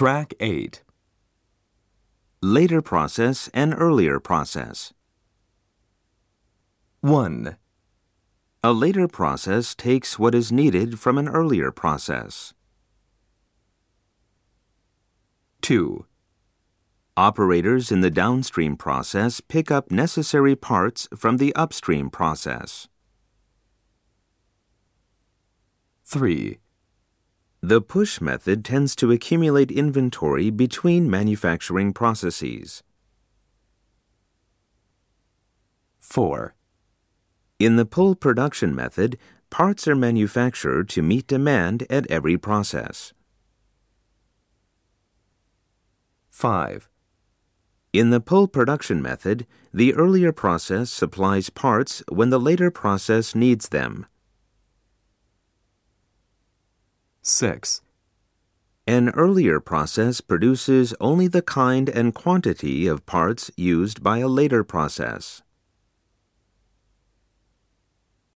Track 8 Later process and earlier process. 1. A later process takes what is needed from an earlier process. 2. Operators in the downstream process pick up necessary parts from the upstream process. 3. The push method tends to accumulate inventory between manufacturing processes. 4. In the pull production method, parts are manufactured to meet demand at every process. 5. In the pull production method, the earlier process supplies parts when the later process needs them. 6. An earlier process produces only the kind and quantity of parts used by a later process.